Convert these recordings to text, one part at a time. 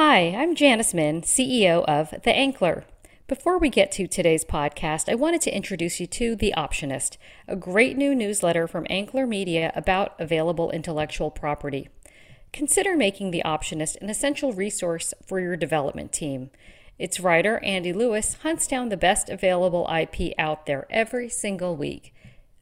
Hi, I'm Janice Min, CEO of The Ankler. Before we get to today's podcast, I wanted to introduce you to The Optionist, a great new newsletter from Ankler Media about available intellectual property. Consider making The Optionist an essential resource for your development team. Its writer, Andy Lewis, hunts down the best available IP out there every single week.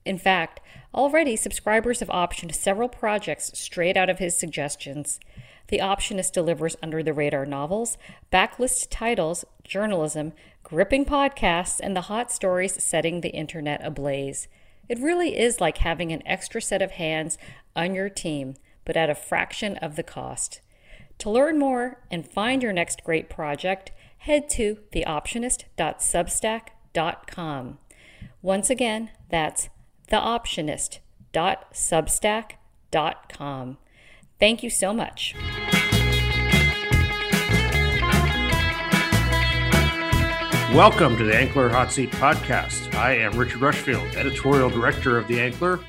In fact, already subscribers have optioned several projects straight out of his suggestions. The Optionist delivers under the radar novels, backlist titles, journalism, gripping podcasts, and the hot stories setting the internet ablaze. It really is like having an extra set of hands on your team, but at a fraction of the cost. To learn more and find your next great project, head to theoptionist.substack.com. Once again, that's theoptionist.substack.com. Thank you so much. Welcome to the Ankler Hot Seat Podcast. I am Richard Rushfield, editorial director of the Ankler,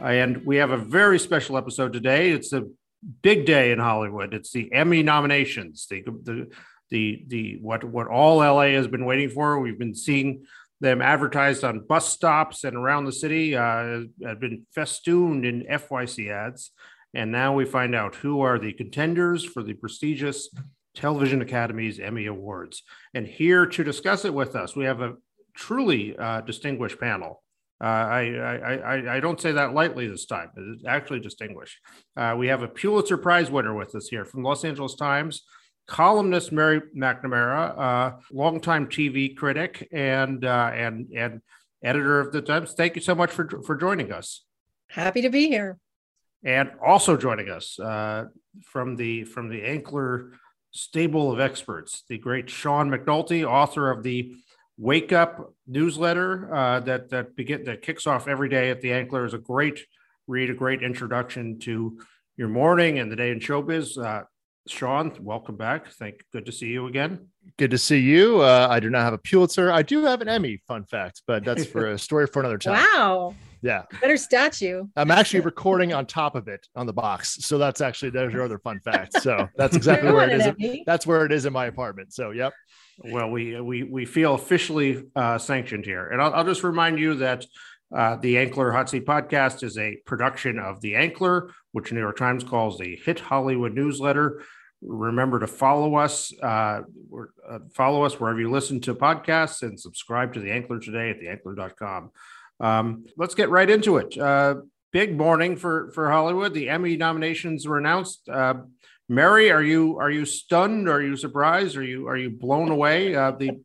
and we have a very special episode today. It's a big day in Hollywood. It's the Emmy nominations. The the the, the what what all LA has been waiting for. We've been seeing them advertised on bus stops and around the city. Uh, have been festooned in FYC ads. And now we find out who are the contenders for the prestigious Television Academy's Emmy Awards. And here to discuss it with us, we have a truly uh, distinguished panel. Uh, I, I, I, I, don't say that lightly this time. It's actually distinguished. Uh, we have a Pulitzer Prize winner with us here from Los Angeles Times, columnist Mary McNamara, longtime TV critic and uh, and and editor of the Times. Thank you so much for for joining us. Happy to be here. And also joining us uh, from the from the Ankler stable of experts, the great Sean McNulty, author of the Wakeup newsletter uh, that that begin that kicks off every day at the Ankler is a great read, a great introduction to your morning and the day in showbiz. Uh, Sean, welcome back. Thank, good to see you again. Good to see you. Uh, I do not have a Pulitzer. I do have an Emmy. Fun fact, but that's for a story for another time. Wow. Yeah. Better statue. I'm actually recording on top of it on the box. So that's actually there's your other fun fact. So that's exactly where it is. That's where it is in my apartment. So yep. Well, we we we feel officially uh, sanctioned here, and I'll, I'll just remind you that uh, the Ankler Hot Seat Podcast is a production of the Ankler, which New York Times calls the Hit Hollywood newsletter. Remember to follow us, uh, uh, follow us wherever you listen to podcasts, and subscribe to the Ankler today at theankler.com. Um, let's get right into it. Uh, big morning for for Hollywood. The Emmy nominations were announced. Uh, Mary, are you are you stunned? Are you surprised? Are you are you blown away? Uh, the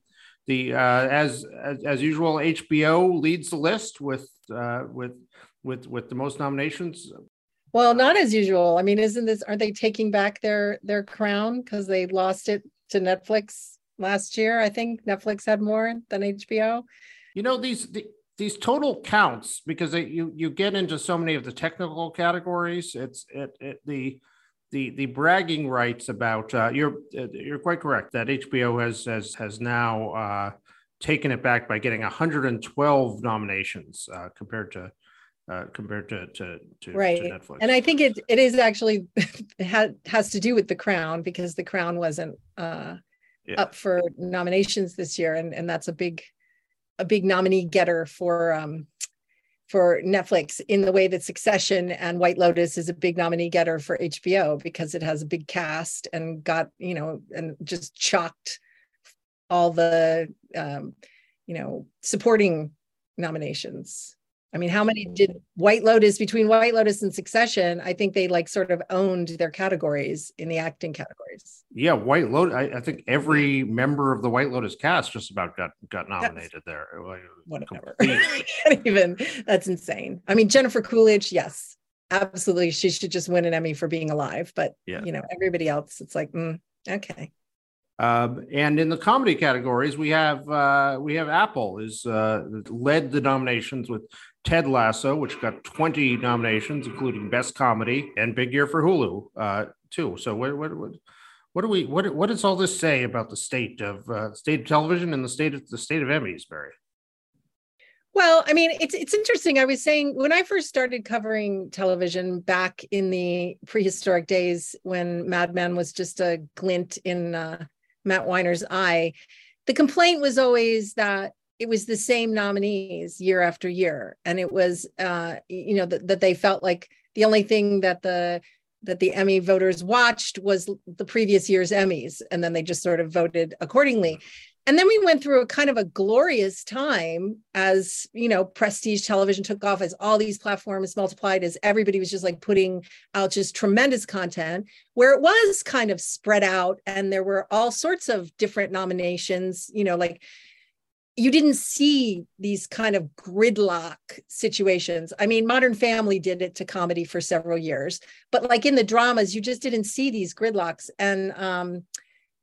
the uh, as, as, as usual, HBO leads the list with uh, with with with the most nominations. Well, not as usual. I mean, isn't this? Aren't they taking back their their crown because they lost it to Netflix last year? I think Netflix had more than HBO. You know these the, these total counts because they, you you get into so many of the technical categories. It's it, it the the the bragging rights about uh, you're uh, you're quite correct that HBO has has has now uh, taken it back by getting 112 nominations uh, compared to uh, compared to to, to, right. to Netflix. And I think it it is actually has has to do with the Crown because the Crown wasn't uh, yeah. up for nominations this year, and and that's a big a big nominee getter for um, for Netflix in the way that Succession and White Lotus is a big nominee getter for HBO because it has a big cast and got you know and just chocked all the um, you know supporting nominations. I mean, how many did White Lotus between White Lotus and Succession? I think they like sort of owned their categories in the acting categories. Yeah, White Lotus. I, I think every member of the White Lotus cast just about got got nominated that's, there. Whatever. even that's insane. I mean, Jennifer Coolidge, yes, absolutely, she should just win an Emmy for being alive. But yeah. you know, everybody else, it's like, mm, okay. Um, and in the comedy categories, we have uh, we have Apple is uh, led the nominations with Ted Lasso, which got 20 nominations, including Best Comedy, and big year for Hulu uh, too. So what what what what do we what what does all this say about the state of uh, state of television and the state of the state of Emmys, Barry? Well, I mean, it's it's interesting. I was saying when I first started covering television back in the prehistoric days when Mad Men was just a glint in uh, Matt Weiner's eye, the complaint was always that it was the same nominees year after year, and it was uh, you know that, that they felt like the only thing that the that the Emmy voters watched was the previous year's Emmys, and then they just sort of voted accordingly. And then we went through a kind of a glorious time as, you know, prestige television took off, as all these platforms multiplied, as everybody was just like putting out just tremendous content, where it was kind of spread out and there were all sorts of different nominations, you know, like you didn't see these kind of gridlock situations. I mean, Modern Family did it to comedy for several years, but like in the dramas, you just didn't see these gridlocks. And um,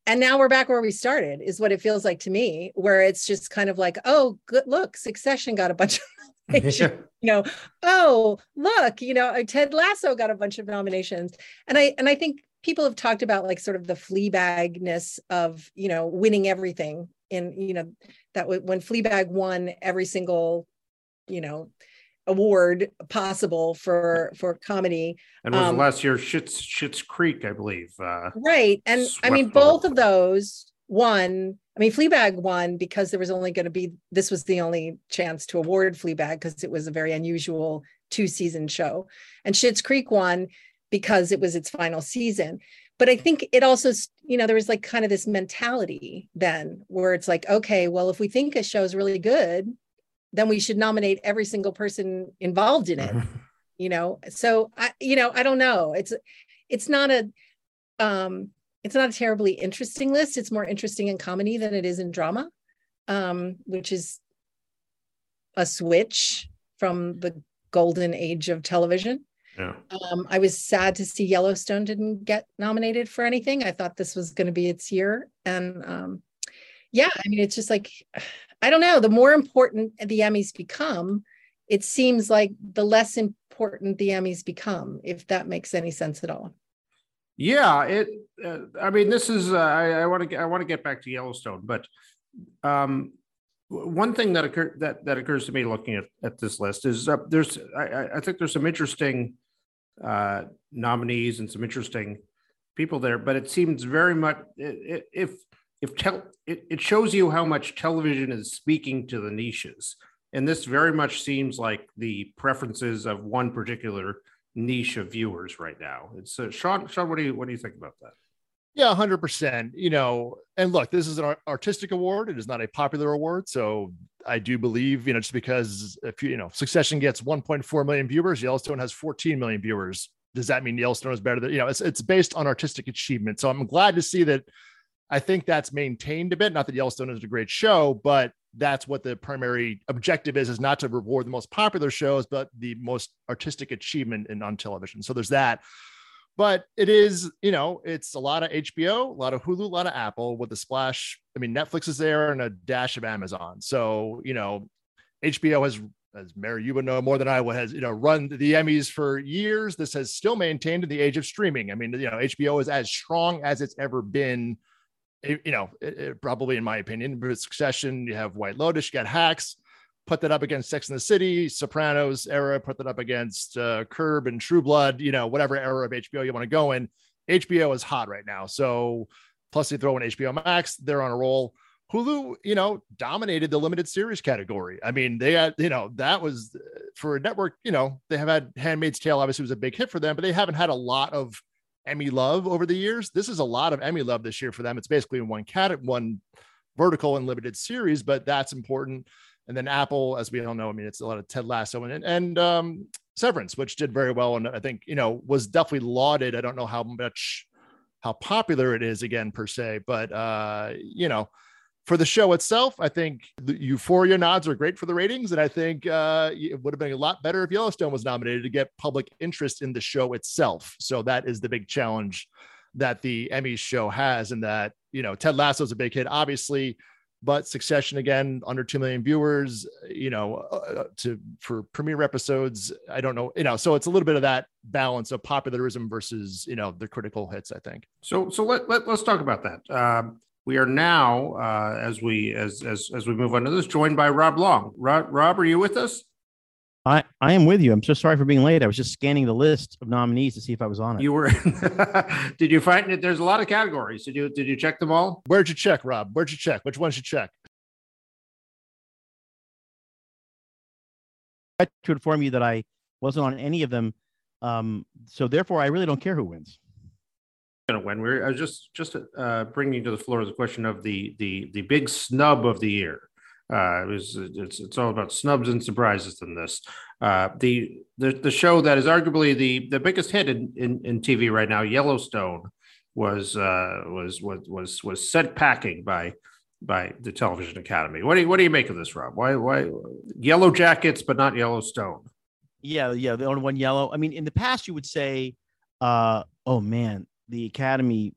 and now we're back where we started, is what it feels like to me, where it's just kind of like, oh, good look, Succession got a bunch of nominations. you know, oh, look, you know, Ted Lasso got a bunch of nominations. And I and I think people have talked about like sort of the Fleabagness of, you know, winning everything in, you know, that when Fleabag won every single, you know, award possible for for comedy. And was um, last year Schitt's Schitt's Creek, I believe. Uh, right, and I mean both of those won. I mean, Fleabag won because there was only going to be this was the only chance to award Fleabag because it was a very unusual two season show, and Schitt's Creek won because it was its final season. But I think it also, you know, there was like kind of this mentality then where it's like, okay, well, if we think a show is really good, then we should nominate every single person involved in it you know? So i you know i don't know. It's it's not a um it's not a terribly interesting list. It's more interesting in comedy than it is in drama um which is a switch from the golden age of television yeah. Um, I was sad to see Yellowstone didn't get nominated for anything. I thought this was going to be its year, and um, yeah, I mean, it's just like I don't know. The more important the Emmys become, it seems like the less important the Emmys become, if that makes any sense at all. Yeah, it. Uh, I mean, this is. Uh, I want to. I want to get back to Yellowstone, but um, one thing that occur that that occurs to me looking at, at this list is uh, there's. I, I think there's some interesting uh, nominees and some interesting people there, but it seems very much if if tel- it, it shows you how much television is speaking to the niches. And this very much seems like the preferences of one particular niche of viewers right now. It's uh, sean sean what do you what do you think about that yeah 100% you know and look this is an artistic award it is not a popular award so i do believe you know just because if you, you know succession gets 1.4 million viewers yellowstone has 14 million viewers does that mean yellowstone is better than you know it's, it's based on artistic achievement so i'm glad to see that I think that's maintained a bit. Not that Yellowstone is a great show, but that's what the primary objective is: is not to reward the most popular shows, but the most artistic achievement in on television. So there's that. But it is, you know, it's a lot of HBO, a lot of Hulu, a lot of Apple with a splash. I mean, Netflix is there and a dash of Amazon. So, you know, HBO has as Mary, you would know more than I would, has you know run the Emmys for years. This has still maintained in the age of streaming. I mean, you know, HBO is as strong as it's ever been you know, it, it probably in my opinion, but Succession, you have White Lotus, you got Hacks, put that up against Sex and the City, Sopranos era, put that up against uh, Curb and True Blood, you know, whatever era of HBO you want to go in. HBO is hot right now. So plus they throw in HBO Max, they're on a roll. Hulu, you know, dominated the limited series category. I mean, they had, you know, that was for a network, you know, they have had Handmaid's Tale, obviously was a big hit for them, but they haven't had a lot of Emmy love over the years. This is a lot of Emmy love this year for them. It's basically one cat, one vertical and limited series, but that's important. And then Apple, as we all know, I mean, it's a lot of Ted Lasso and and um, Severance, which did very well, and I think you know was definitely lauded. I don't know how much how popular it is again per se, but uh, you know, for the show itself, I think the Euphoria nods are great for the ratings, and I think uh, it would have been a lot better if Yellowstone was nominated to get public interest in the show itself. So that is the big challenge that the Emmy show has, and that you know Ted Lasso is a big hit, obviously, but Succession again under two million viewers. You know, uh, uh to for premiere episodes, I don't know, you know, so it's a little bit of that balance of popularism versus you know the critical hits. I think. So so let, let us talk about that. Um, we are now, uh, as we as as as we move on to this, joined by Rob Long. Rob, Rob, are you with us? I, I am with you. I'm so sorry for being late. I was just scanning the list of nominees to see if I was on it. You were. did you find it? There's a lot of categories. Did you did you check them all? Where'd you check, Rob? Where'd you check? Which ones you check? I to inform you that I wasn't on any of them. Um, so therefore, I really don't care who wins. Going to win. We're I was just just uh, bringing to the floor the question of the the the big snub of the year. Uh, it was it's it's all about snubs and surprises in this. Uh, the the the show that is arguably the the biggest hit in in, in TV right now, Yellowstone, was uh, was was was was sent packing by by the Television Academy. What do you what do you make of this, Rob? Why why Yellowjackets but not Yellowstone? Yeah, yeah, the only one yellow. I mean, in the past, you would say, uh, "Oh man, the Academy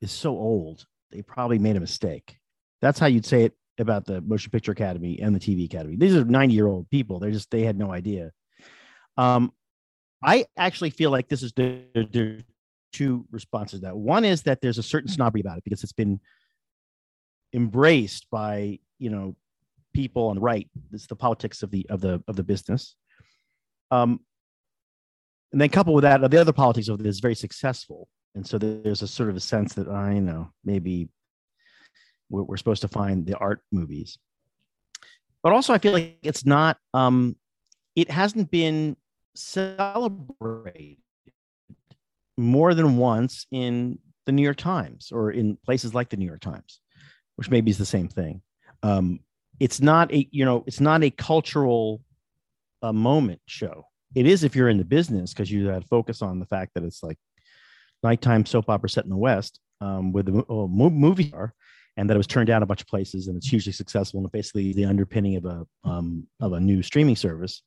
is so old; they probably made a mistake." That's how you'd say it about the Motion Picture Academy and the TV Academy. These are 90 year old people. They're just, they had no idea. Um, I actually feel like this is the, the two responses to that. One is that there's a certain snobbery about it because it's been embraced by, you know, people on the right. It's the politics of the, of the, of the business. Um, and then coupled with that, the other politics of it is very successful. And so there's a sort of a sense that I know maybe we're, we're supposed to find the art movies. But also i feel like it's not um it hasn't been celebrated more than once in the new york times or in places like the new york times which maybe is the same thing. Um it's not a you know it's not a cultural uh, moment show. It is if you're in the business because you had focus on the fact that it's like nighttime soap opera set in the west um, with the oh, movie star and that it was turned down a bunch of places and it's hugely successful and basically the underpinning of a um, of a new streaming service.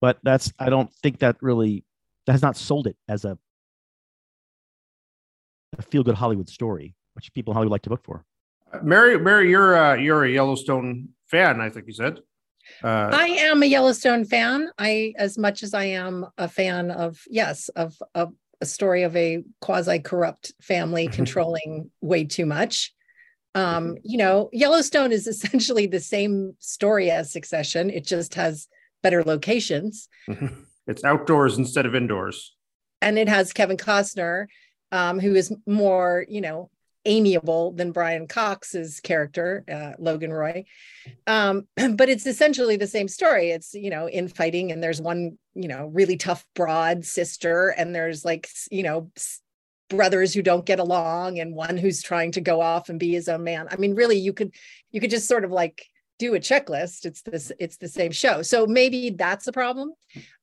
But that's i don't think that really that has not sold it as a, a feel good hollywood story which people in hollywood like to look for. Mary mary you're uh, you're a yellowstone fan i think you said. Uh, I am a Yellowstone fan. I, as much as I am a fan of, yes, of of a story of a quasi corrupt family controlling way too much. Um, mm-hmm. you know, Yellowstone is essentially the same story as Succession. It just has better locations. It's outdoors instead of indoors. And it has Kevin Costner, um, who is more, you know, amiable than Brian Cox's character, uh, Logan Roy. Um, but it's essentially the same story. It's, you know, infighting, and there's one, you know, really tough broad sister, and there's like, you know, brothers who don't get along, and one who's trying to go off and be his own man. I mean, really, you could, you could just sort of like do a checklist it's this it's the same show. So maybe that's a problem.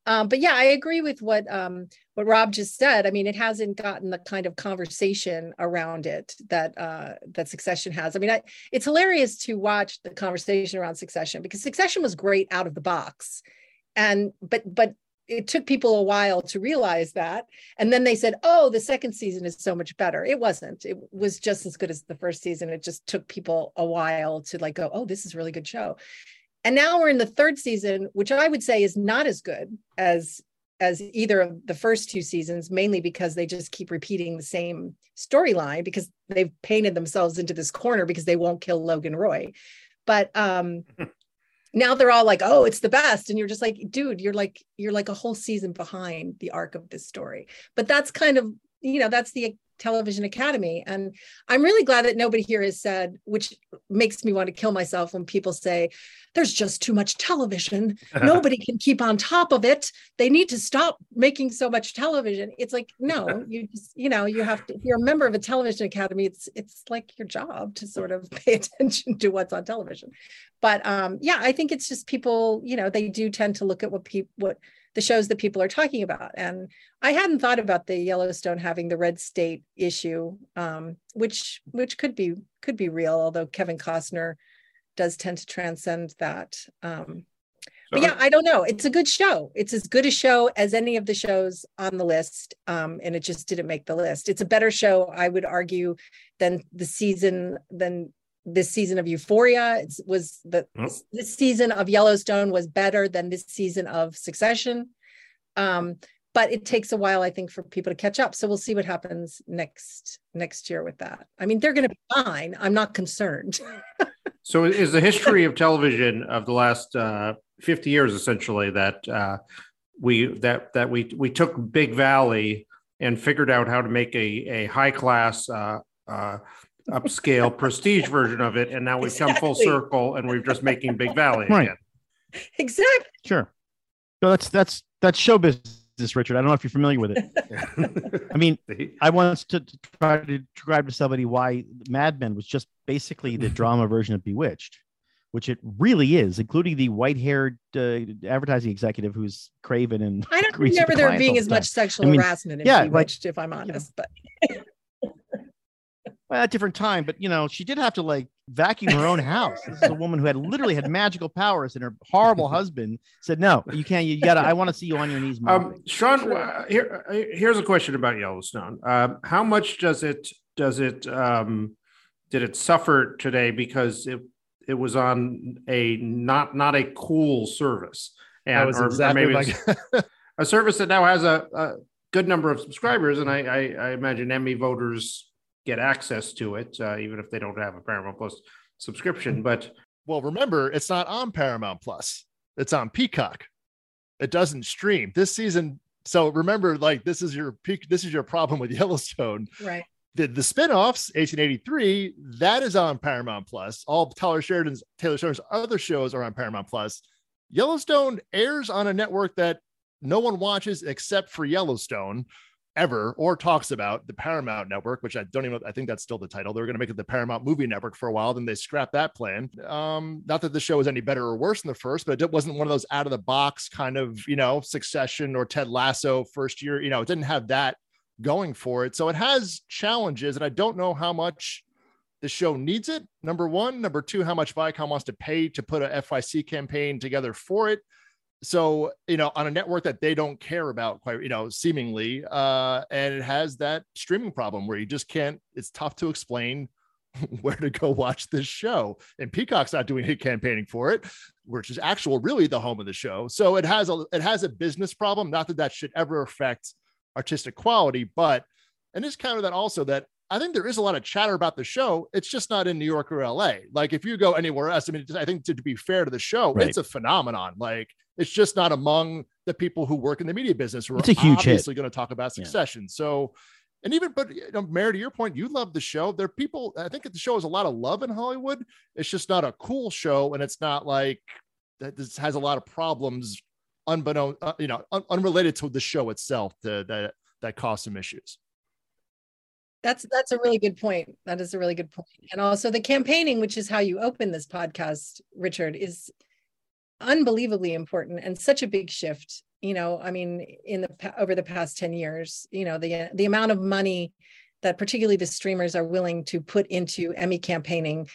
Um, but yeah i agree with what um, what rob just said. I mean it hasn't gotten the kind of conversation around it that uh, that succession has. I mean I, it's hilarious to watch the conversation around succession because succession was great out of the box. And but but it took people a while to realize that. And then they said oh the second season is so much better. It wasn't. It was just as good as the first season. It just took people a while to like go oh this is a really good show. And now we're in the third season which i would say is not as good as as either of the first two seasons mainly because they just keep repeating the same storyline because they've painted themselves into this corner because they won't kill logan roy. But um now they're all like oh it's the best. And you're just like dude you're like you're like a whole season behind the arc of this story. But that's kind of you know that's the television academy. And i'm really glad that nobody here has said which makes me want to kill myself when people say there's just too much television. Nobody can keep on top of it. They need to stop making so much television. It's like no you just you know you have to if you're a member of a television academy it's it's like your job to sort of pay attention to what's on television. But um yeah i think it's just people you know they do tend to look at what people what the shows that people are talking about. And I hadn't thought about the Yellowstone having the red state issue, um, which which could be could be real, although Kevin Costner does tend to transcend that. Um, but yeah, I don't know. It's a good show. It's as good a show as any of the shows on the list, um, and it just didn't make the list. It's a better show, I would argue, than the season than this season of Euphoria it was the oh. this season of Yellowstone was better than this season of Succession. Um, but it takes a while, I think, for people to catch up. So we'll see what happens next next year with that. I mean, they're going to be fine. I'm not concerned. so, is the history of television of the last uh, 50 years essentially that uh, we that that we we took Big Valley and figured out how to make a a high class uh, uh, upscale prestige version of it, and now we've exactly. come full circle, and we're just making Big Valley right. again. Exactly. Sure. So that's that's that's show business, Richard. I don't know if you're familiar with it. I mean, I once to, to try to describe to somebody why Mad Men was just basically the drama version of Bewitched which it really is, including the white-haired uh, advertising executive who's craven and. I don't remember there being as much sexual I mean, harassment in yeah, Bewitched, like, if I'm honest, but. Well, at a different time, but you know, she did have to like vacuum her own house. This is a woman who had literally had magical powers, and her horrible husband said, "No, you can't. You gotta. I want to see you on your knees." Um, Sean, uh, here, uh, here's a question about Yellowstone. Uh, how much does it does it um, did it suffer today because it it was on a not not a cool service, and or, exactly or maybe like... a service that now has a, a, good number of subscribers, and I, I, I, imagine Emmy voters get access to it, uh, even if they don't have a Paramount Plus subscription. But well, remember, it's not on Paramount Plus; it's on Peacock. It doesn't stream this season. So remember, like this is your peak. This is your problem with Yellowstone, right? the, the spin-offs 1883 that is on paramount plus all taylor sheridan's taylor sheridan's other shows are on paramount plus yellowstone airs on a network that no one watches except for yellowstone ever or talks about the paramount network which i don't even i think that's still the title they were going to make it the paramount movie network for a while then they scrapped that plan um not that the show was any better or worse than the first but it wasn't one of those out of the box kind of you know succession or ted lasso first year you know it didn't have that going for it. So it has challenges, and I don't know how much the show needs it. Number one, number two, how much Viacom wants to pay to put a FYC campaign together for it. So you know, on a network that they don't care about, quite you know, seemingly, uh, and it has that streaming problem where you just can't. It's tough to explain where to go watch this show. And Peacock's not doing hit campaigning for it, which is actual really the home of the show. So it has a it has a business problem. Not that that should ever affect artistic quality. But and this counter that also that I think there is a lot of chatter about the show. It's just not in New York or LA. Like if you go anywhere else, I mean, I think to, to be fair to the show, right. it's a phenomenon. Like it's just not among the people who work in the media business who it's are a huge obviously going to talk about Succession. Yeah. So, and even, but you know, Mary, to your point, you love the show. There are people. I think the show has a lot of love in Hollywood. It's just not a cool show, and it's not like that. This has a lot of problems unbeknown, uh, you know, un- unrelated to the show itself to, that that caused some issues. That's that's a really good point. That is a really good point. And also the campaigning, which is how you open this podcast, Richard, is unbelievably important and such a big shift. You know, I mean, in the over the past 10 years, you know, the the amount of money that particularly the streamers are willing to put into Emmy campaigning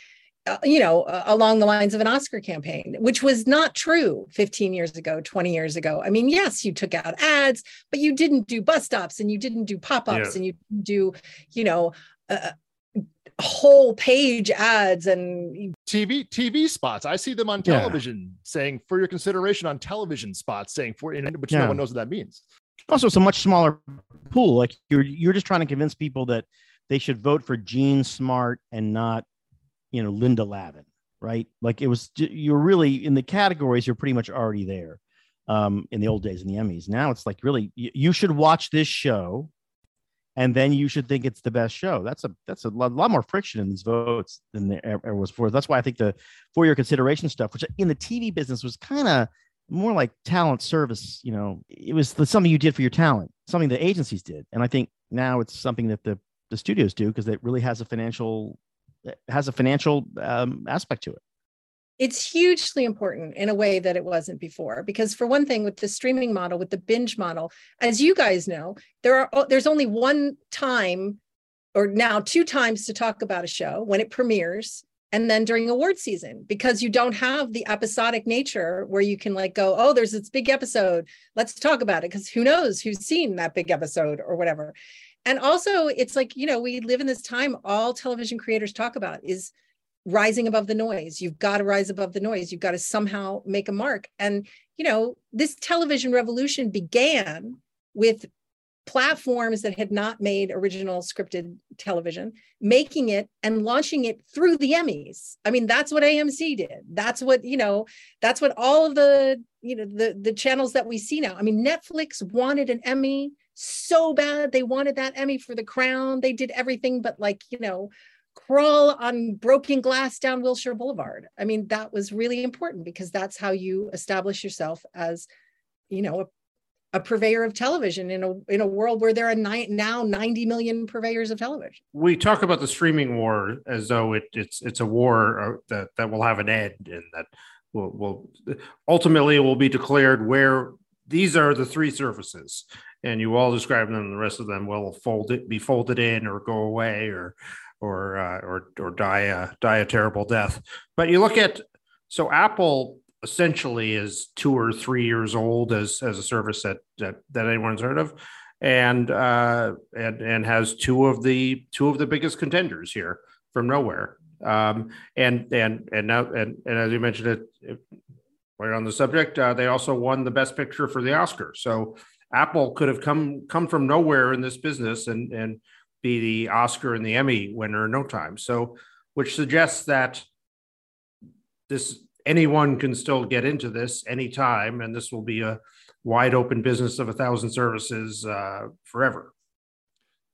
uh, you know, uh, along the lines of an Oscar campaign, which was not true 15 years ago, 20 years ago. I mean, yes, you took out ads, but you didn't do bus stops and you didn't do pop ups yeah. and you do, you know, uh, whole page ads and TV TV spots. I see them on television yeah. saying for your consideration on television spots saying for, which yeah. no one knows what that means. Also, it's a much smaller pool. Like you're you're just trying to convince people that they should vote for Jean Smart and not you know Linda Lavin, right? Like it was you're really in the categories. You're pretty much already there. Um, in the old days in the Emmys. Now it's like really you should watch this show, and then you should think it's the best show. That's a that's a lot, lot more friction in these votes than there was before. That's why I think the for your consideration stuff, which in the TV business was kind of more like talent service. You know, it was something you did for your talent, something the agencies did, and I think now it's something that the the studios do because it really has a financial has a financial um, aspect to it it's hugely important in a way that it wasn't before because for one thing with the streaming model with the binge model as you guys know there are oh, there's only one time or now two times to talk about a show when it premieres and then during award season because you don't have the episodic nature where you can like go oh there's this big episode. Let's talk about it because who knows who's seen that big episode or whatever. And also it's like you know we live in this time all television creators talk about is rising above the noise you've got to rise above the noise you've got to somehow make a mark and you know this television revolution began with platforms that had not made original scripted television, making it and launching it through the Emmys. I mean, that's what AMC did. That's what, you know, that's what all of the, you know, the the channels that we see now. I mean, Netflix wanted an Emmy so bad. They wanted that Emmy for The Crown. They did everything but like, you know, crawl on broken glass down Wilshire Boulevard. I mean, that was really important because that's how you establish yourself as, you know, a a purveyor of television in a in a world where there are ni- now 90 million purveyors of television. We talk about the streaming war as though it, it's it's a war uh, that that will have an end and that will will ultimately will be declared where these are the three services and you all describe them the rest of them will fold it be folded in or go away or or uh, or or die a die a terrible death. But you look at so Apple essentially is two or three years old as as a service that that, that anyone's heard of. And uh and and has two of the two of the biggest contenders here from nowhere. Um and and and now and, and as you mentioned it, it right on the subject uh, they also won the best picture for the oscar. So apple could have come come from nowhere in this business and and be the oscar and the emmy winner in no time so which suggests that this anyone can still get into this anytime, and this will be a wide open business of a thousand services uh, forever.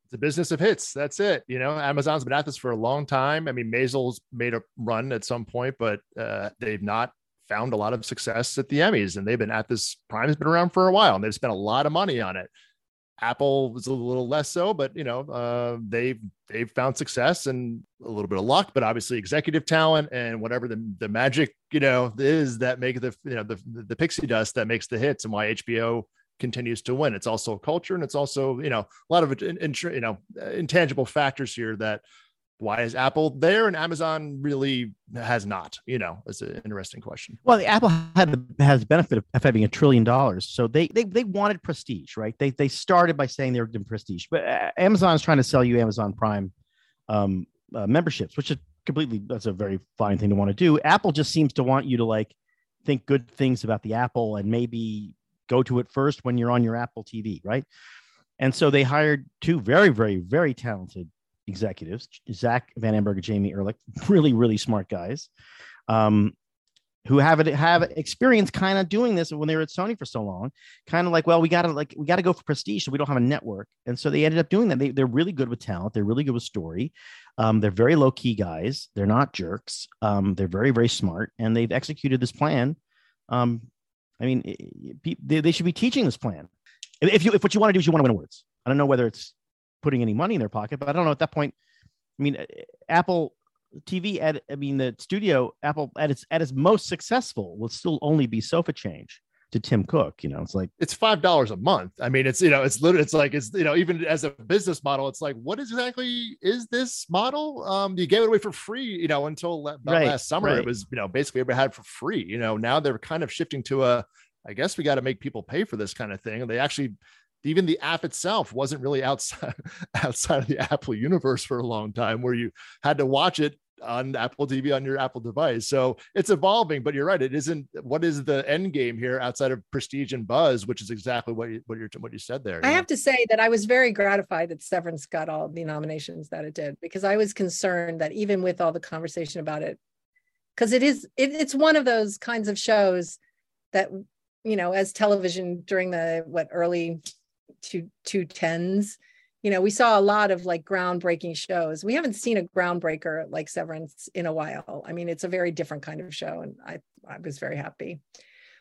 It's a business of hits. That's it. You know, Amazon's been at this for a long time. I mean, Maisel's made a run at some point, but uh, they've not found a lot of success at the Emmys, and they've been at this. Prime's been around for a while, and they've spent a lot of money on it. Apple was a little less so, but you know, uh, they've they've found success and a little bit of luck, but obviously executive talent and whatever the, the magic you know is that make the you know the the pixie dust that makes the hits and why HBO continues to win. It's also culture and it's also you know a lot of you know intangible factors here that why is Apple there and Amazon really has not? You know, it's an interesting question. Well, the Apple had has the benefit of, having a trillion dollars, so they they they wanted prestige, right? They they started by saying they were doing prestige, but uh, Amazon is trying to sell you Amazon Prime um, uh, memberships, which is completely that's a very fine thing to want to do. Apple just seems to want you to like think good things about the Apple and maybe go to it first when you're on your Apple TV, right? And so they hired two very, very, very talented executives, Zack Van Amburg Jamie Erlicht, really, really smart guys, um, who have it have experience kind of doing this when they were at Sony for so long. Kind of like, well, we gotta like we gotta go for prestige, so we don't have a network, and so they ended up doing that. They, they're really good with talent. They're really good with story. Um, they're very low key guys. They're not jerks. Um, they're very, very smart, and they've executed this plan. Um, I mean, they, they should be teaching this plan. If you if what you want to do is you want to win awards, I don't know whether it's putting any money in their pocket. But I don't know at that point. I mean, Apple TV at I mean the studio Apple at its at its most successful will still only be sofa change to Tim Cook. You know, it's like it's five dollars a month. I mean, it's you know, it's literally it's like it's you know, even as a business model, it's like what exactly is this model? Um, you gave it away for free, you know, until right, last summer right. it was you know basically everybody had for free. You know, now they're kind of shifting to a I guess we got to make people pay for this kind of thing. And they actually even the app itself wasn't really outside outside of the Apple universe for a long time, where you had to watch it on Apple TV on your Apple device. So it's evolving, but you're right. It isn't. What is the end game here outside of prestige and buzz, which is exactly what you, what what you said there. I have to say that I was very gratified that Severance got all the nominations that it did because I was concerned that even with all the conversation about it, because it is it, it's one of those kinds of shows that you know as television during the what early two two tens. You know we saw a lot of like groundbreaking shows. We haven't seen a groundbreaker like severance in a while. I mean it's a very different kind of show and i i was very happy.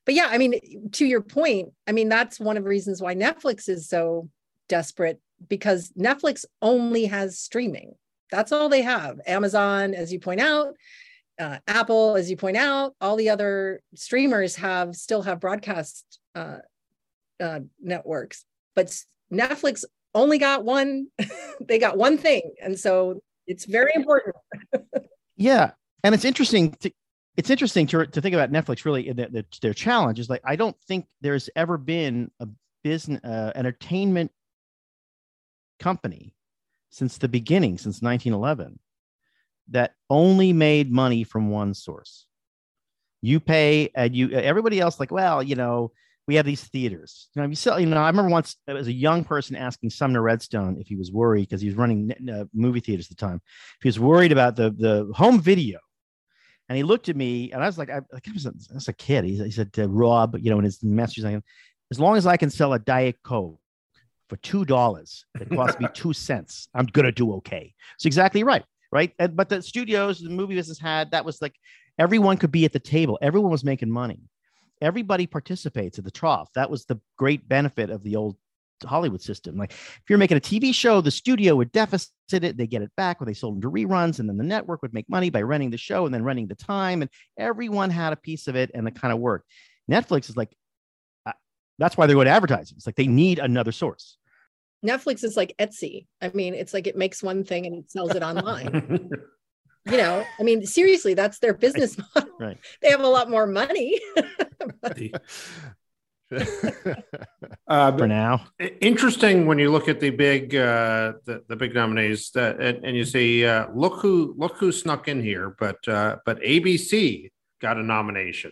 But yeah i mean to your point i mean that's one of the reasons why netflix is so desperate because netflix only has streaming. That's all they have. Amazon as you point out uh, apple as you point out all the other streamers have still have broadcast uh, uh, networks but Netflix only got one, they got one thing. And so it's very important. yeah. And it's interesting to, it's interesting to, to think about Netflix really the, the, their challenge is like, I don't think there's ever been a business, uh, entertainment company since the beginning, since 1911 that only made money from one source. You pay and you, everybody else like, well, you know, we have these theaters. You know, you sell, you know, I remember once as a young person asking Sumner Redstone if he was worried because he was running uh, movie theaters at the time. If he was worried about the the home video, and he looked at me, and I was like, I, like I was, a, I was a kid. He, he said, uh, Rob, you know, in his message, as long as I can sell a Diet Coke for two dollars, it costs me two cents. I'm gonna do okay. It's exactly right, right? And, but the studios, the movie business had that was like everyone could be at the table. Everyone was making money everybody participates at the trough. That was the great benefit of the old Hollywood system. Like if you're making a TV show, the studio would deficit it, they get it back, or they sold them to reruns, and then the network would make money by running the show and then running the time, and everyone had a piece of it, and it kind of worked. Netflix is like, uh, that's why they go to advertising. It's like they need another source. Netflix is like Etsy. I mean, it's like it makes one thing and it sells it online. You know, I mean, seriously, that's their business model. Right. They have a lot more money. uh, For now, interesting when you look at the big uh, the, the big nominees that and, and you see uh, look who look who snuck in here, but uh, but ABC got a nomination.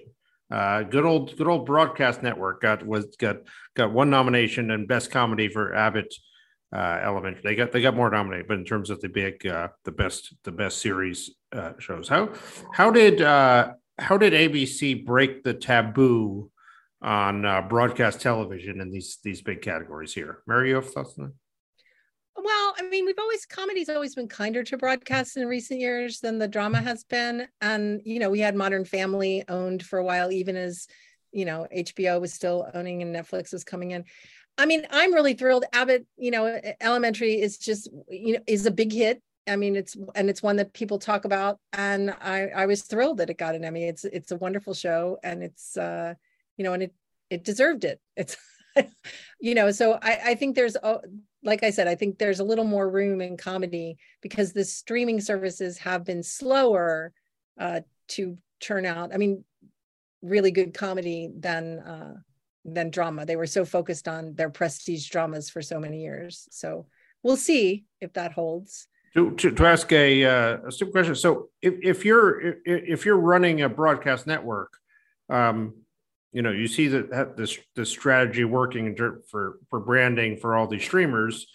Uh, good old good old broadcast network got was got got one nomination and best comedy for Abbott uh, Elementary. They got they got more nominated, but in terms of the big uh, the best the best series uh, shows, how how did uh, how did ABC break the taboo on uh, broadcast television in these these big categories here? Mary, you have thoughts on that? Well, I mean, we've always comedy's always been kinder to broadcast in recent years than the drama has been, and you know, we had Modern Family owned for a while, even as you know HBO was still owning and Netflix was coming in. I mean, I'm really thrilled. Abbott, you know, Elementary is just, you know, is a big hit. I mean, it's and it's one that people talk about, and I I was thrilled that it got an Emmy. It's it's a wonderful show, and it's uh, you know, and it it deserved it. It's you know, so I I think there's like I said, I think there's a little more room in comedy because the streaming services have been slower uh, to turn out. I mean, really good comedy than uh, than drama. They were so focused on their prestige dramas for so many years. So we'll see if that holds. To, to, to ask a, uh, a stupid question. So if, if you're if, you're running a broadcast network, um, you know you see that this this strategy working for for branding for all these streamers.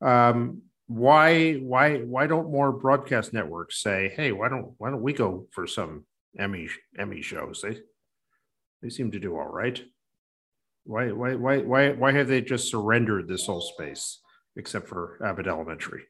Um, why why why don't more broadcast networks say, hey, why don't why don't we go for some Emmy Emmy shows? They they seem to do all right. Why, why, why, why, why have they just surrendered this whole space except for Abbott Elementary?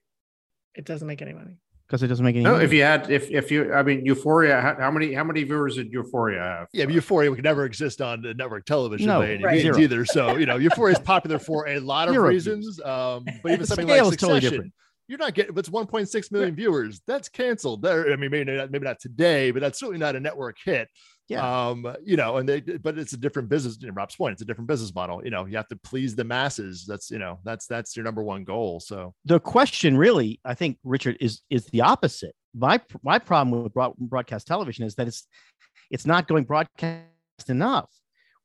It doesn't make any money. Because it doesn't make any. No, money. if you had, if if you, I mean, Euphoria. How, how many how many viewers did Euphoria have? Yeah, but Euphoria would never exist on the network television no, by any right. means either. So you know, Euphoria is popular for a lot of Zero reasons. Um, but even something like Succession, totally you're not getting. If it's 1.6 million viewers, that's canceled. There, I mean, maybe not, maybe not today, but that's certainly not a network hit. Yeah. Um, you know, and they, but it's a different business. In Rob's point, it's a different business model. You know, you have to please the masses. That's you know, that's that's your number one goal. So the question, really, I think, Richard, is is the opposite. My my problem with broadcast television is that it's it's not going broadcast enough.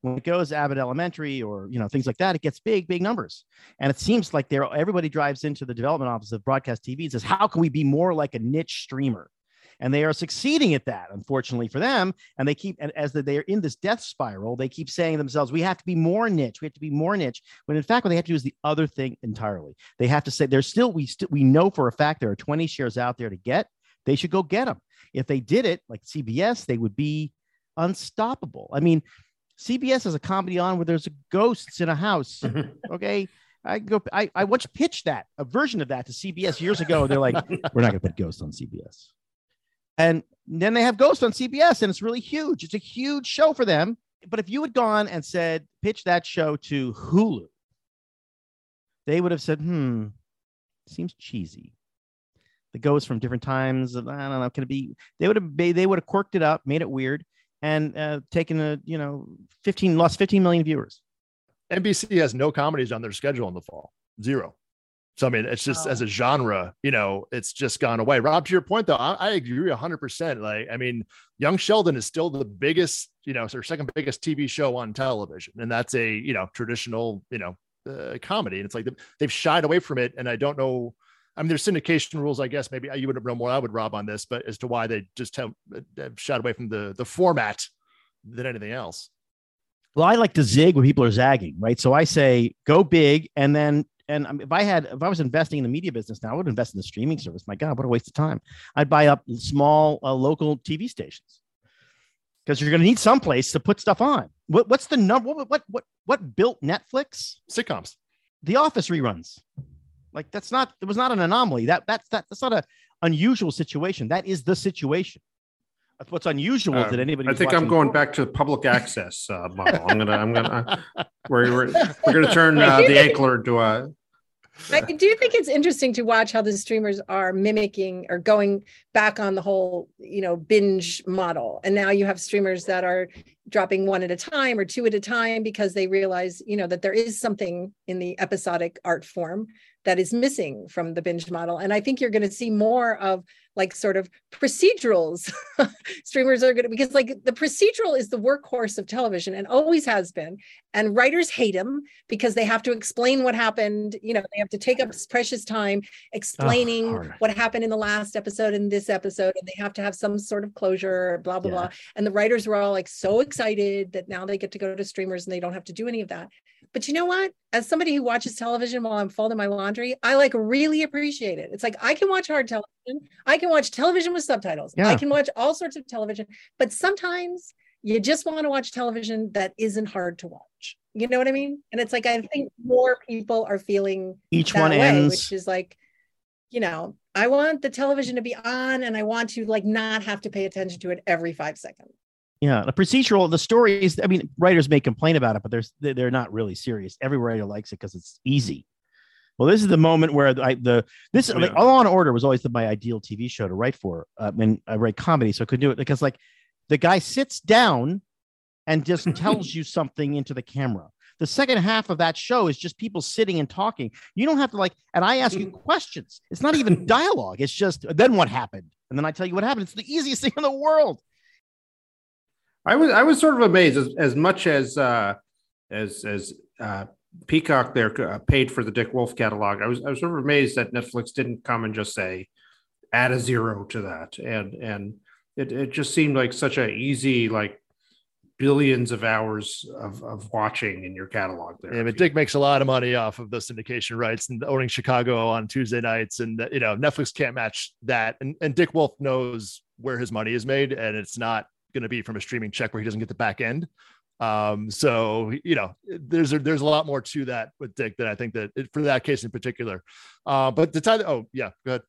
When it goes Abbott Elementary or you know things like that, it gets big, big numbers. And it seems like there everybody drives into the development office of broadcast TV and says, "How can we be more like a niche streamer?" And they are succeeding at that unfortunately for them. And they keep and as they're in this death spiral they keep saying to themselves we have to be more niche. We have to be more niche. When in fact what they have to do is the other thing entirely. They have to say there's still we still we know for a fact there are 20 shares out there to get. They should go get them if they did it like cbs they would be unstoppable. I mean cbs has a comedy on where there's ghosts in a house. Okay? I go. I I watched pitch that a version of that to CBS years ago. They're like, we're not going to put ghosts on CBS. And then they have Ghost on CBS, and it's really huge. It's a huge show for them. But if you had gone and said, pitch that show to Hulu, they would have said, hmm, seems cheesy. The ghosts from different times. I don't know. Can it be? They would have. They would have quirked it up, made it weird, and uh, taken a you know 15 lost 15 million viewers. NBC has no comedies on their schedule in the fall. Zero. So I mean, it's just as a genre, you know, it's just gone away. Rob, to your point though, I, I agree hundred percent. Like, I mean, Young Sheldon is still the biggest, you know, or second biggest TV show on television, and that's a you know traditional, you know, uh, comedy. And it's like they've shied away from it, and I don't know. I mean, there's syndication rules, I guess. Maybe you would know more. I would Rob on this, but as to why they just have, have shied away from the the format than anything else. Well, I like to zig when people are zagging, right? So I say go big, and then and if I had if I was investing in the media business now, I would invest in the streaming service. My God, what a waste of time! I'd buy up small uh, local TV stations because you're going to need some place to put stuff on. What, what's the number? What, what what what built Netflix? Sitcoms. The Office reruns. Like that's not it was not an anomaly. That that's that, that's not a unusual situation. That is the situation. That's what's unusual uh, that anybody. I think I'm going back to public access uh, model. I'm gonna I'm gonna we're we're, we're gonna turn uh, the Ankler to a I do think it's interesting to watch how the streamers are mimicking or going back on the whole, you know, binge model. And now you have streamers that are dropping one at a time or two at a time because they realize, you know, that there is something in the episodic art form that is missing from the binge model. And I think you're going to see more of like sort of procedurals. Streamers are going to, because like the procedural is the workhorse of television and always has been. And writers hate them because they have to explain what happened. You know, they have to take up precious time explaining oh, what happened in the last episode and this episode. And they have to have some sort of closure, blah, blah, yeah. blah. And the writers were all like so excited that now they get to go to streamers and they don't have to do any of that. But you know what? As somebody who watches television while I'm folding my laundry, I like really appreciate it. It's like I can watch hard television. I can watch television with subtitles. Yeah. I can watch all sorts of television. But sometimes you just want to watch television that isn't hard to watch. You know what I mean? And it's like I think more people are feeling each one way, ends. which is like, you know, I want the television to be on and I want to like not have to pay attention to it every five seconds. Yeah, the procedural, the stories. I mean, writers may complain about it, but there's they're not really serious. Every writer likes it because it's easy. Well, this is the moment where I, the this yeah. like Law and Order was always the, my ideal TV show to write for. Uh, when I write comedy, so I could do it because like the guy sits down and just tells you something into the camera. The second half of that show is just people sitting and talking. You don't have to like, and I ask you questions. It's not even dialogue. It's just then what happened, and then I tell you what happened. It's the easiest thing in the world. I was I was sort of amazed as, as much as uh, as as uh, Peacock there uh, paid for the Dick Wolf catalog. I was I was sort of amazed that Netflix didn't come and just say add a zero to that, and and it, it just seemed like such a easy like billions of hours of, of watching in your catalog there. Yeah, but Dick makes a lot of money off of the syndication rights and owning Chicago on Tuesday nights. And, you know, Netflix can't match that. And, and Dick Wolf knows where his money is made and it's not going to be from a streaming check where he doesn't get the back end. Um, so you know, there's a, there's a lot more to that with Dick than I think that it, for that case in particular. Uh, but the time, oh yeah, go ahead.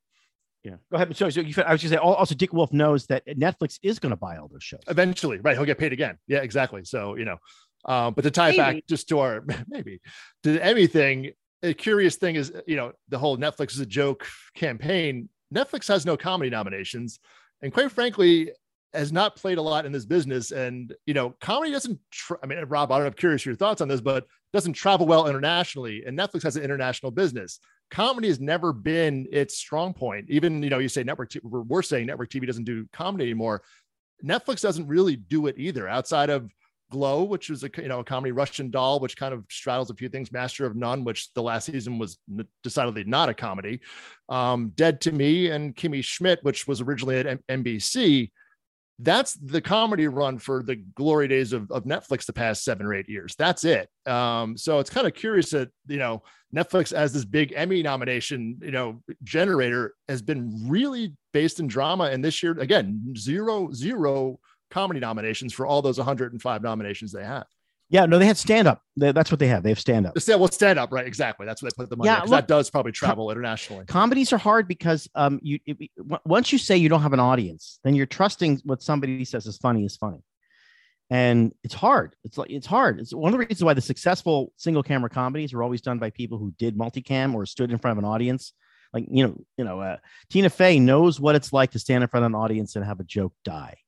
Yeah, go ahead. So, so you, I was just gonna say also Dick Wolf knows that Netflix is going to buy all those shows eventually, right? He'll get paid again. Yeah, exactly. So you know, um, but to tie maybe. it back just to our maybe to anything, a curious thing is you know the whole Netflix is a joke campaign. Netflix has no comedy nominations, and quite frankly, has not played a lot in this business. And, you know, comedy doesn't, tra- I mean, Rob, I don't know, I'm curious your thoughts on this, but doesn't travel well internationally. And Netflix has an international business. Comedy has never been its strong point. Even, you know, you say network, t- we're saying network TV doesn't do comedy anymore. Netflix doesn't really do it either outside of Glow, which was a you know a comedy Russian doll, which kind of straddles a few things. Master of None, which the last season was decidedly not a comedy. Um, Dead to Me and Kimmy Schmidt, which was originally at M- NBC that's the comedy run for the glory days of, of Netflix the past seven or eight years. That's it. Um, so it's kind of curious that, you know, Netflix as this big Emmy nomination, you know, generator has been really based in drama. And this year, again, zero, zero comedy nominations for all those 105 nominations they have. Yeah, no, they had stand up. That's what they have. They have stand up. Well, stand up, right? Exactly. That's what they put the money. Yeah, look, that does probably travel com- internationally. Comedies are hard because um, you it, once you say you don't have an audience, then you're trusting what somebody says is funny is funny, and it's hard. It's like it's hard. It's one of the reasons why the successful single camera comedies are always done by people who did multicam or stood in front of an audience. Like you know, you know, uh, Tina Fey knows what it's like to stand in front of an audience and have a joke die.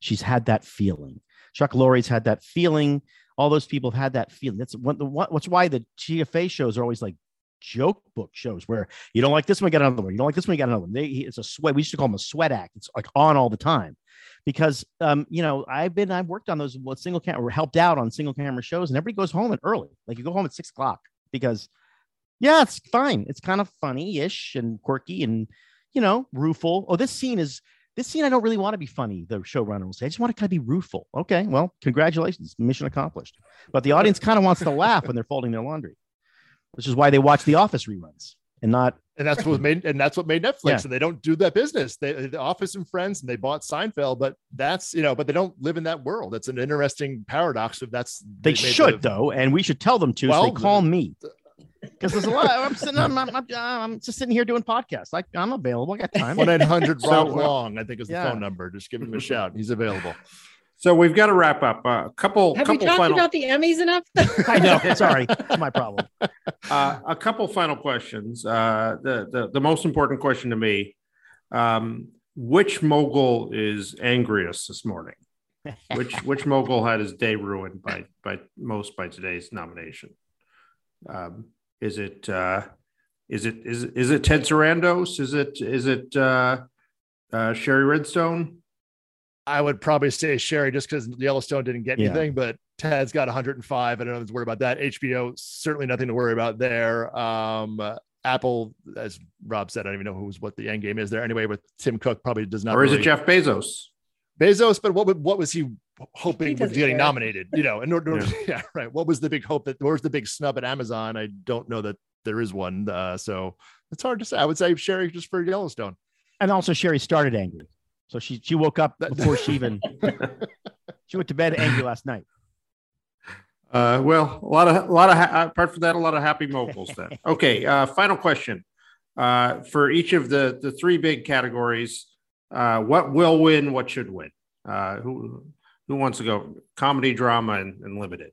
She's had that feeling. Chuck Lorre's had that feeling all those people have had that feeling. That's what the what, what's why the GFA shows are always like joke book shows where you don't like this one, you get another one. You don't like this one, you get another one. They, it's a sweat. We used to call them a sweat act. It's like on all the time because, um, you know, I've been, I've worked on those single camera helped out on single camera shows and everybody goes home at early. Like you go home at six o'clock because yeah, it's fine. It's kind of funny ish and quirky and, you know, rueful. Oh, this scene is This scene, I don't really want to be funny. The showrunner will say, I just want to kind of be rueful. Okay, well, congratulations, mission accomplished. But the audience kind of wants to laugh when they're folding their laundry, which is why they watch The Office reruns and not. And that's what made and that's what made Netflix. Yeah. And they don't do that business. They the Office and Friends, and they bought Seinfeld, but that's you know, but they don't live in that world. That's an interesting paradox. Of that's they, they should the, though, and we should tell them to. Well, so they call me because there's a lot. I'm sitting. I'm, I'm, I'm, I'm, just sitting here doing podcasts. Like I'm available. I got time. One eight hundred Rob Long, I think is the yeah. phone number. Just give him a shout. He's available. So we've got to wrap up. A uh, couple. Have couple we talked final... about the Emmys enough? I know. Sorry, it's my problem. Uh, a couple final questions. Uh, the, the the most important question to me: um, Which mogul is angriest this morning? which which mogul had his day ruined by by most by today's nomination? Um, is it uh, is it is is it Ted Sarandos? Is it is it uh, uh, Shari Redstone? I would probably say Shari just because Yellowstone didn't get anything, yeah. but Ted's got 105. I don't know if worry about that. HBO certainly nothing to worry about there. Um, Apple, as Rob said, I don't even know who's what the end game is there. Anyway, with Tim Cook probably does not. Or is really... it Jeff Bezos? Bezos, but what what was he hoping he was getting care. nominated? You know, in order, yeah. yeah. right. What was the big hope that? Where's the big snub at Amazon? I don't know that there is one. Uh, so it's hard to say. I would say Shari just for Yellowstone, and also Shari started angry, so she she woke up before she even she went to bed angry last night. Uh, well, a lot of a lot of ha- apart from that, a lot of happy moguls. Then, okay. Uh, final question uh, for each of the the three big categories uh, what will win? What should win? Uh, who who wants to go? Comedy, drama, and, and limited.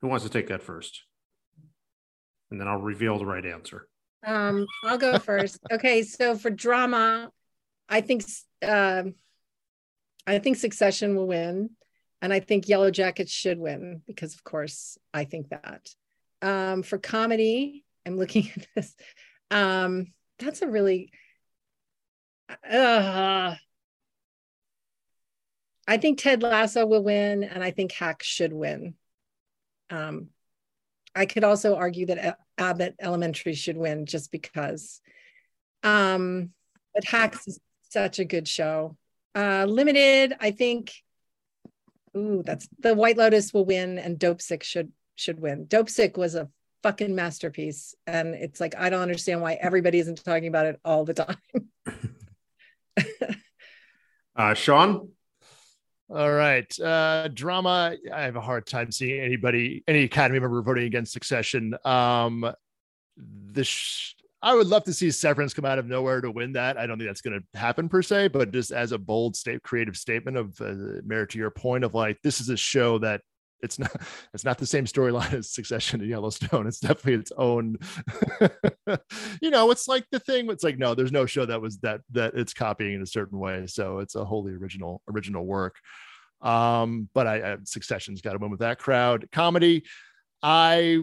Who wants to take that first? And then I'll reveal the right answer. Um, I'll go first. okay, so for drama, I think uh, I think Succession will win, and I think Yellowjackets should win because, of course, I think that. Um, for comedy, I'm looking at this. Um, that's a really uh, I think Ted Lasso will win, and I think Hacks should win. Um, I could also argue that Abbott Elementary should win just because. Um, but Hacks is such a good show. Uh, limited, I think. Ooh, that's the White Lotus will win, and Dopesick should should win. Dopesick was a fucking masterpiece, and it's like I don't understand why everybody isn't talking about it all the time. uh, Sean? All right. Uh, drama. I have a hard time seeing anybody, any Academy member voting against Succession. Um, the sh- I would love to see Severance come out of nowhere to win that. I don't think that's going to happen per se, but just as a bold state, creative statement of uh, merit to your point of like, this is a show that it's not it's not the same storyline as Succession and Yellowstone. It's definitely its own. you know, it's like the thing. It's like no, there's no show that was that that it's copying in a certain way. So it's a wholly original original work. Um, but I, I Succession's got to win with that crowd. Comedy, I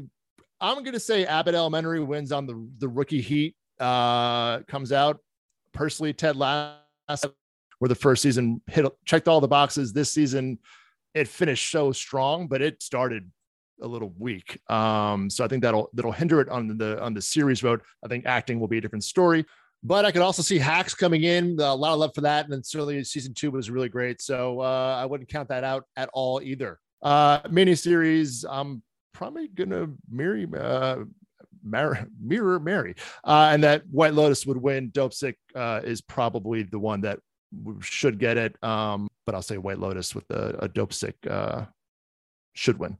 I'm gonna say Abbott Elementary wins on the the rookie heat. Uh, comes out personally. Ted Lasso, where the first season hit checked all the boxes. This season it finished so strong, but it started a little weak. Um, so I think that'll that'll hinder it on the on the series vote. I think acting will be a different story. But I could also see hacks coming in. A lot of love for that. And then certainly season two was really great. So uh, I wouldn't count that out at all either. Uh miniseries, I'm probably gonna marry uh Mar- mirror Mary. Uh, and that White Lotus would win. Dopesick uh, is probably the one that should get it. Um, but I'll say White Lotus with a, a Dopesick uh, should win.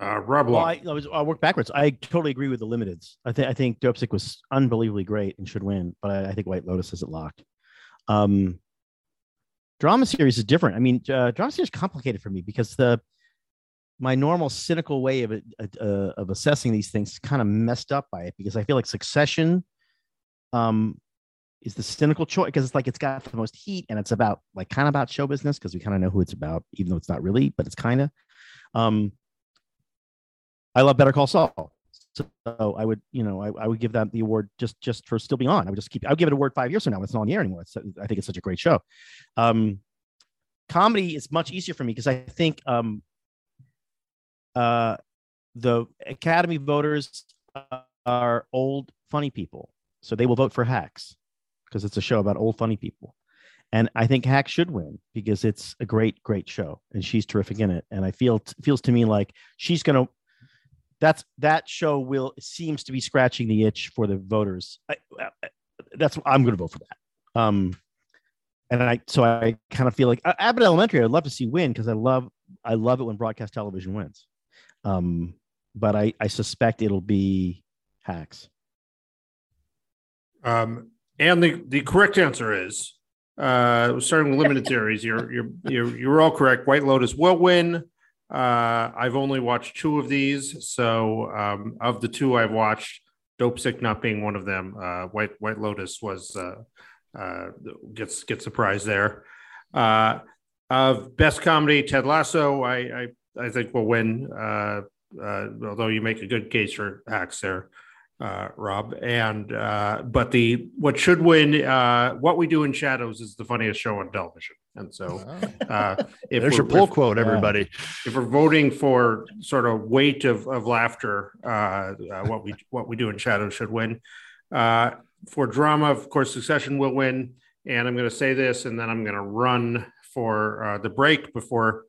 Uh, Rob, well, I, I, was, I'll work backwards. I totally agree with the limiteds. I think I think Dopesick was unbelievably great and should win, but I, I think White Lotus has it locked. Um, drama series is different. I mean, uh, drama series is complicated for me because the my normal cynical way of it, uh, of assessing these things is kind of messed up by it because I feel like Succession um, is the cynical choice because it's like it's got the most heat and it's about like kind of about show business because we kind of know who it's about, even though it's not really, but it's kind of. Um, I love Better Call Saul, so I would, you know, I, I would give that the award just just for still being on. I would just keep. I would give it a award five years from now. It's not on the air anymore. It's, I think it's such a great show. Um, comedy is much easier for me because I think um, uh, the Academy voters are old funny people, so they will vote for hacks because it's a show about old funny people. and I think Hacks should win because it's a great, great show, and she's terrific in it. And I feel feels to me like she's gonna. That's that show will seems to be scratching the itch for the voters. I, I, that's I'm to vote for that. Um, and I so I kind of feel like uh, Abbott Elementary. I'd love to see win because I love I love it when broadcast television wins. Um, but I I suspect it'll be hacks. Um, and the the correct answer is uh, starting with limited series. You're you're you're you're all correct. White Lotus will win. Uh, I've only watched two of these, so um, of the two I've watched, Dopesick not being one of them. Uh, White White Lotus was uh, uh, gets gets surprised there. Uh, of best comedy, Ted Lasso, I I, I think will win. Uh, uh, although you make a good case for Hacks there, uh, Rob. And uh, but the what should win, uh, what we do in shadows is the funniest show on television. And so, uh, if there's your pull quote, everybody. If we're voting for sort of weight of, of laughter, uh, uh, what we what we do in shadows should win. Uh, for drama, of course, Succession will win. And I'm going to say this, and then I'm going to run for uh, the break before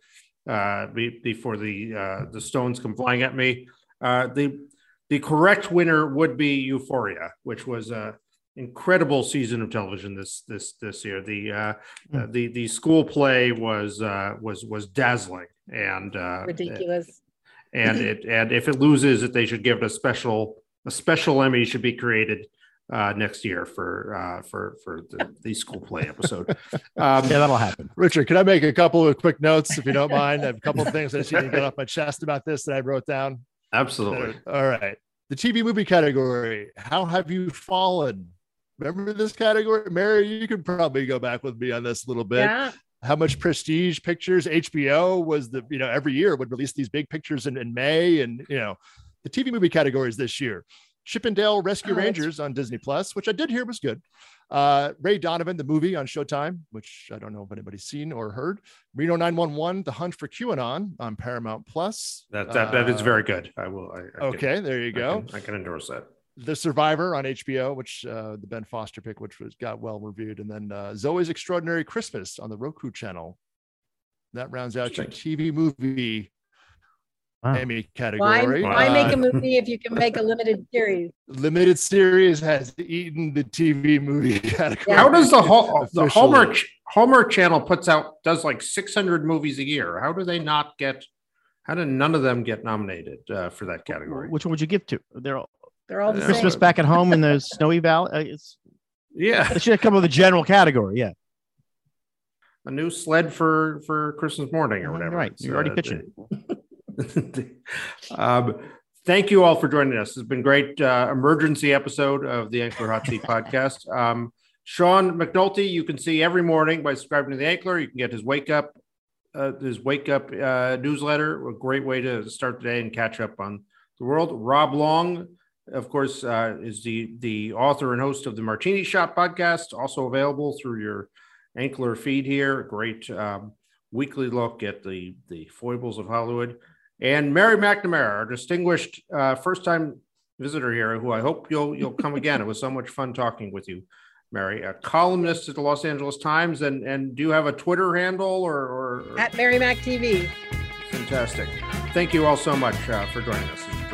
uh, be, before the uh, the stones come flying at me. Uh, the the correct winner would be Euphoria, which was a incredible season of television this this this year. The uh, mm. the the school play was uh, was was dazzling and uh, ridiculous. And it and if it loses, it they should give it a special a special Emmy should be created uh, next year for uh, for for the, the school play episode. Um, yeah, that'll happen. Richard, can I make a couple of quick notes if you don't mind? I have a couple of things I just need to get off my chest about this that I wrote down. Absolutely. All right. The TV movie category. How have you fallen? Remember this category, Mary? You could probably go back with me on this a little bit. Yeah. How much prestige pictures HBO was the you know every year would release these big pictures in, in May and you know the TV movie categories this year Chip 'n Dale Rescue oh, Rangers on Disney Plus, which I did hear was good. Uh, Ray Donovan, the movie on Showtime, which I don't know if anybody's seen or heard. Reno 911, The Hunt for QAnon on Paramount Plus. That that, that is very good. I will. I, I okay, can, there you go. I can, I can, endorse that. The Survivor on HBO, which uh, the Ben Foster pick, which was got well reviewed, and then uh, Zoe's Extraordinary Christmas on the Roku channel. That rounds out your TV movie Wow. Emmy category. Why, why make a uh, movie if you can make a limited series? Limited series has eaten the TV movie category. How does the, whole, the Hallmark Hallmark Channel puts out does like 600 movies a year? How do they not get? How did none of them get nominated uh, for that category? Which one would you give to? They're all they're all the Christmas same. back at home in the snowy valley. Uh, it's yeah, it should come with a general category. Yeah, a new sled for for Christmas morning or whatever. Right, you're already uh, pitching. um, thank you all for joining us. It's been great uh, emergency episode of the Ankler Hot Seat podcast. Um, Sean McNulty, you can see every morning by subscribing to the Ankler. You can get his Wakeup, uh, his Wakeup uh, newsletter. A great way to start the day and catch up on the world. Rob Long, of course, uh, is the the author and host of the Martini Shot podcast, also available through your Ankler feed here. Great um, weekly look at the the foibles of Hollywood. And Mary McNamara, our distinguished uh, first-time visitor here, who I hope you'll you'll come again. it was so much fun talking with you, Mary. A columnist at the Los Angeles Times, and and do you have a Twitter handle or, or, or... at Mary Mac TV? Fantastic. Thank you all so much uh, for joining us. This is terrific.